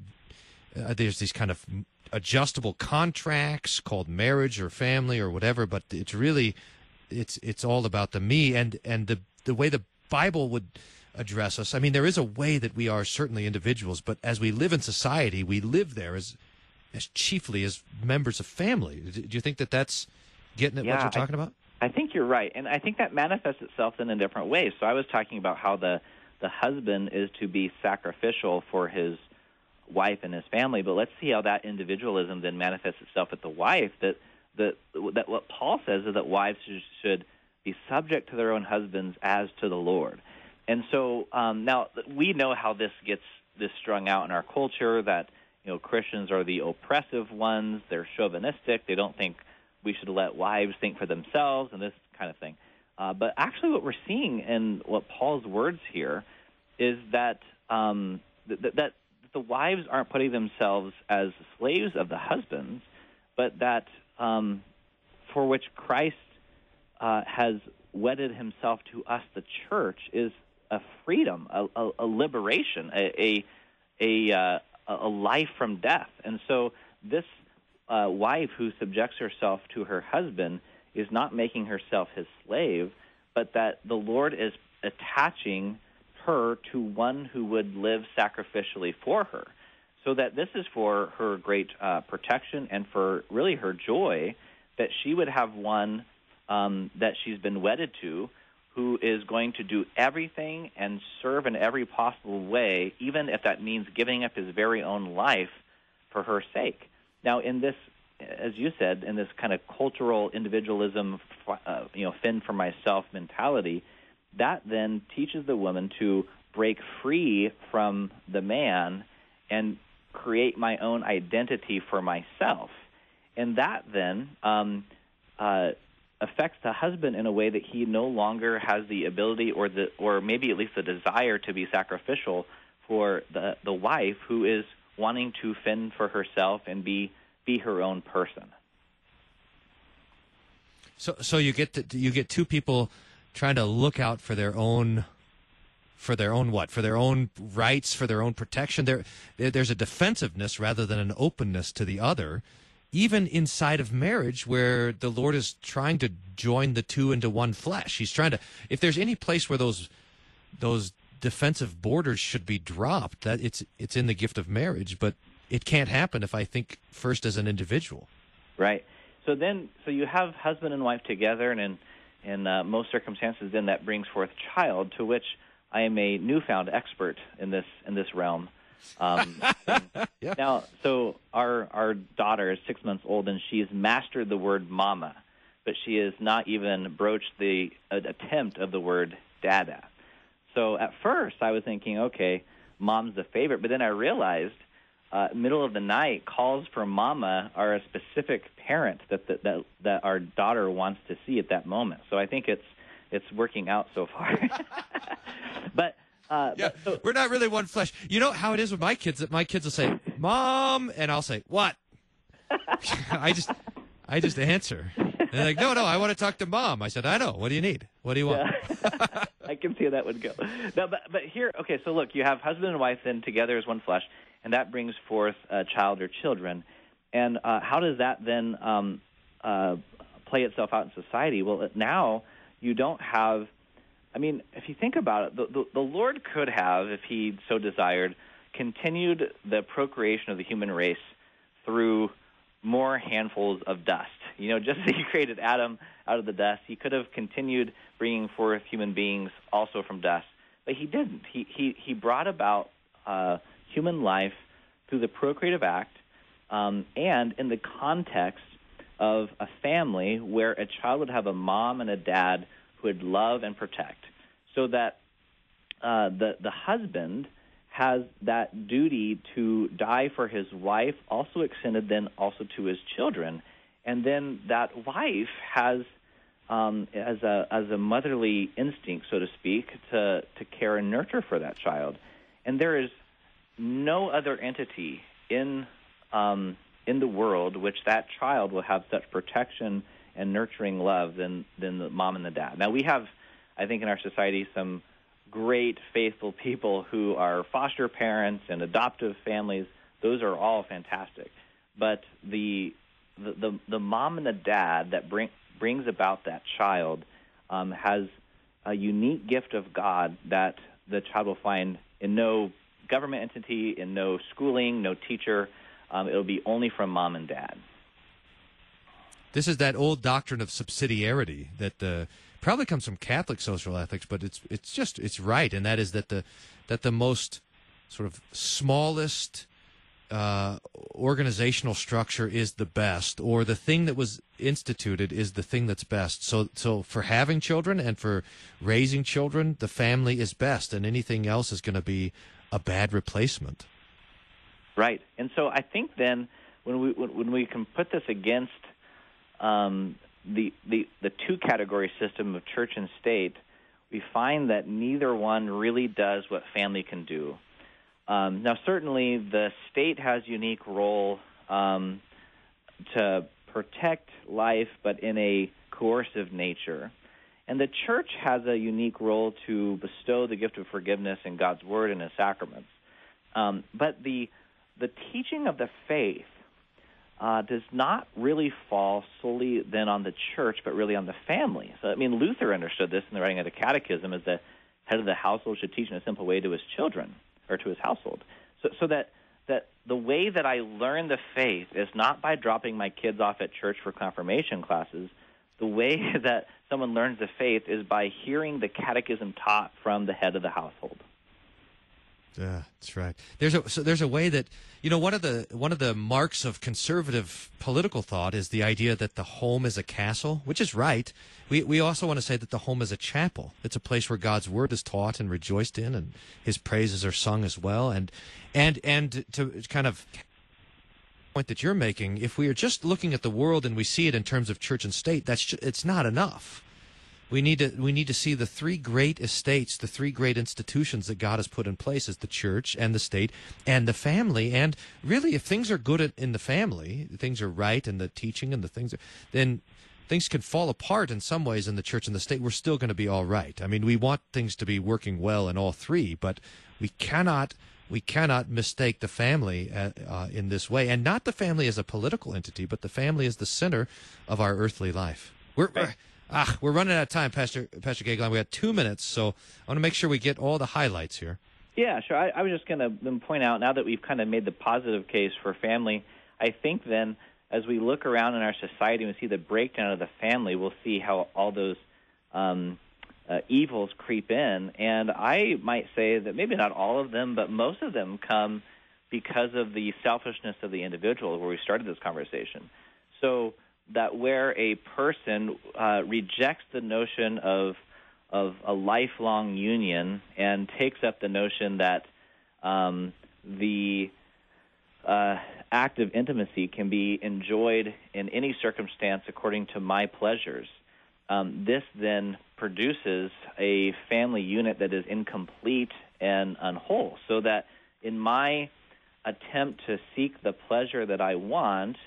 uh, there's these kind of adjustable contracts called marriage or family or whatever but it's really it's it's all about the me and and the the way the bible would address us i mean there is a way that we are certainly individuals but as we live in society we live there as as chiefly as members of family. Do you think that that's getting at what you're I- talking about? I think you're right, and I think that manifests itself in a different way. So I was talking about how the the husband is to be sacrificial for his wife and his family, but let's see how that individualism then manifests itself at the wife. That that that what Paul says is that wives should, should be subject to their own husbands as to the Lord. And so um, now we know how this gets this strung out in our culture that you know Christians are the oppressive ones. They're chauvinistic. They don't think we should let wives think for themselves and this kind of thing. Uh, but actually, what we're seeing in what Paul's words here is that um, th- th- that the wives aren't putting themselves as slaves of the husbands, but that um, for which Christ uh, has wedded himself to us, the church, is a freedom, a, a, a liberation, a a, a, uh, a life from death. And so this uh, wife who subjects herself to her husband is not making herself his slave, but that the Lord is attaching her to one who would live sacrificially for her. So that this is for her great uh, protection and for really her joy that she would have one um, that she's been wedded to who is going to do everything and serve in every possible way, even if that means giving up his very own life for her sake. Now, in this, as you said, in this kind of cultural individualism, uh, you know, fend for myself mentality, that then teaches the woman to break free from the man and create my own identity for myself. And that then um, uh, affects the husband in a way that he no longer has the ability or the or maybe at least the desire to be sacrificial for the the wife who is wanting to fend for herself and be be her own person. So, so you get to, you get two people trying to look out for their own, for their own what? For their own rights, for their own protection. There, there- there's a defensiveness rather than an openness to the other, even inside of marriage, where the Lord is trying to join the two into one flesh. He's trying to. If there's any place where those, those defensive borders should be dropped, that it's it's in the gift of marriage, but it can't happen if I think first as an individual. Right. So then, so you have husband and wife together, and in in uh, most circumstances, then that brings forth child, to which I am a newfound expert in this in this realm. Um, Now, so our our daughter is six months old, and she's mastered the word mama, but she has not even broached the uh, attempt of the word dada. So at first, I was thinking, okay, mom's the favorite, but then I realized uh, middle of the night calls for mama are a specific parent that, that that that our daughter wants to see at that moment. So I think it's it's working out so far. but uh, Yeah, we're not really one flesh. You know how it is with my kids that my kids will say, "Mom," and I'll say, "What?" I just, I just answer. And they're like, "No, no, I want to talk to mom." I said, "I know. What do you need? What do you want?" I can see how that would go. No, but but here, okay. So look, you have husband and wife then together as one flesh, and that brings forth a child or children. And uh, how does that then um, uh, play itself out in society? Well, now you don't have. I mean, if you think about it, the, the, the Lord could have, if He so desired, continued the procreation of the human race through more handfuls of dust. You know, just as He created Adam out of the dust, He could have continued bringing forth human beings also from dust, but He didn't. He He He brought about uh, human life through the procreative act, um, and in the context of a family where a child would have a mom and a dad who would love and protect, so that uh, the the husband has that duty to die for his wife, also extended then also to his children, and then that wife has um, as a as a motherly instinct, so to speak, to to care and nurture for that child, and there is no other entity in um, in the world which that child will have such protection and nurturing love than than the mom and the dad. Now we have, I think, in our society some great faithful people who are foster parents and adoptive families. Those are all fantastic, but the the the, the mom and the dad that bring brings about that child um, has a unique gift of God that the child will find in no government entity, in no schooling, no teacher. um, it'll be only from mom and dad. This is that old doctrine of subsidiarity that the probably comes from Catholic social ethics, but it's it's just it's right, and that is that the that the most sort of smallest uh, organizational structure is the best, or the thing that was instituted is the thing that's best. So, so for having children and for raising children, the family is best, and anything else is going to be a bad replacement. Right, and so I think then when we when, we can put this against um, the, the the two category system of church and state, we find that neither one really does what family can do. Um, now, certainly, the state has unique role um, to protect life, but in a coercive nature. And the church has a unique role to bestow the gift of forgiveness in God's Word and His sacraments. Um, but the the teaching of the faith uh, does not really fall solely then on the church, but really on the family. So, I mean, Luther understood this in the writing of the Catechism as the head of the household should teach in a simple way to his children or to his household. So, so that that the way that I learn the faith is not by dropping my kids off at church for confirmation classes. The way that someone learns the faith is by hearing the catechism taught from the head of the household. Yeah, that's right. There's a so there's a way that you know one of the one of the marks of conservative political thought is the idea that the home is a castle, which is right. We we also want to say that the home is a chapel. It's a place where God's word is taught and rejoiced in, and His praises are sung as well. And and and to kind of point that you're making, if we are just looking at the world and we see it in terms of church and state, that's it's not enough. We need to we need to see the three great estates, the three great institutions that God has put in place as the church and the state and the family. And really, if things are good in the family, things are right and the teaching and the things, are, then things can fall apart in some ways in the church and the state. We're still going to be all right. I mean, we want things to be working well in all three, but we cannot we cannot mistake the family uh, uh, in this way, and not the family as a political entity, but the family as the center of our earthly life. We're, we're Ah, we're running out of time, Pastor Pastor Goeglein. We got two minutes, so I want to make sure we get all the highlights here. Yeah, sure. I, I was just going to point out now that we've kind of made the positive case for family. I think then, as we look around in our society and we see the breakdown of the family, we'll see how all those um, uh, evils creep in. And I might say that maybe not all of them, but most of them come because of the selfishness of the individual, where we started this conversation. So that where a person uh, rejects the notion of of a lifelong union and takes up the notion that um, the uh, act of intimacy can be enjoyed in any circumstance according to my pleasures. Um, this then produces a family unit that is incomplete and unwhole. So that in my attempt to seek the pleasure that I want,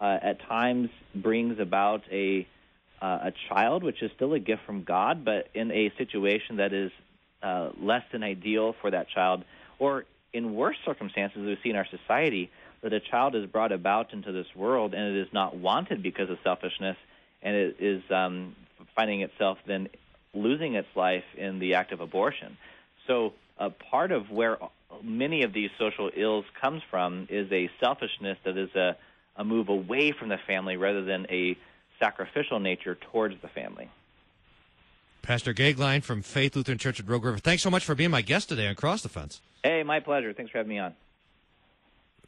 uh, at times brings about a uh, a child, which is still a gift from God, but in a situation that is uh, less than ideal for that child, or in worse circumstances we see in our society, that a child is brought about into this world and it is not wanted because of selfishness, and it is um, finding itself then losing its life in the act of abortion. So, a part of where many of these social ills comes from is a selfishness that is a a move away from the family rather than a sacrificial nature towards the family. Pastor Goeglein from Faith Lutheran Church at Rogue River. Thanks so much for being my guest today on Cross Defense. Hey, my pleasure. Thanks for having me on.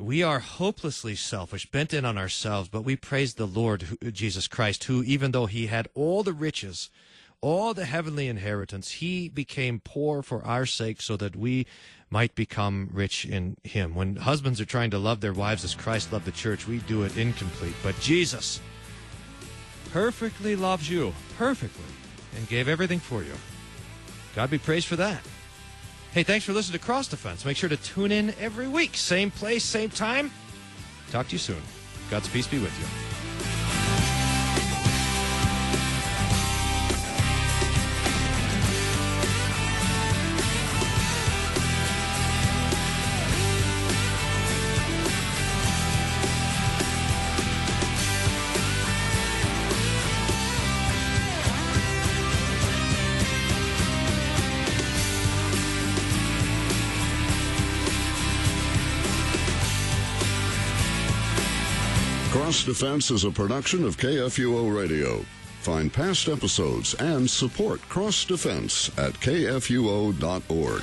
We are hopelessly selfish, bent in on ourselves, but we praise the Lord Jesus Christ, who, even though he had all the riches, all the heavenly inheritance, he became poor for our sake so that we might become rich in him. When husbands are trying to love their wives as Christ loved the church, we do it incomplete. But Jesus perfectly loves you, perfectly, and gave everything for you. God be praised for that. Hey, thanks for listening to Cross Defense. Make sure to tune in every week, same place, same time. Talk to you soon. God's peace be with you. Defense is a production of KFUO Radio. Find past episodes and support Cross Defense at kfuo.org.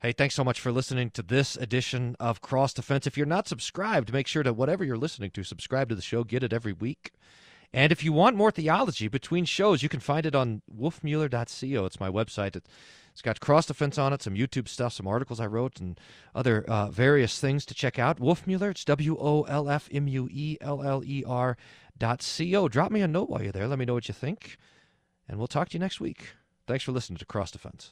Hey, thanks so much for listening to this edition of Cross Defense. If you're not subscribed, make sure to whatever you're listening to, subscribe to the show. Get it every week. And if you want more theology between shows, you can find it on wolfmueller.co. It's my website. It's got cross defense on it, some YouTube stuff, some articles I wrote, and other uh, various things to check out. Wolfmueller, it's W O L F M U E L L E R dot co. Drop me a note while you're there. Let me know what you think. And we'll talk to you next week. Thanks for listening to Cross Defense.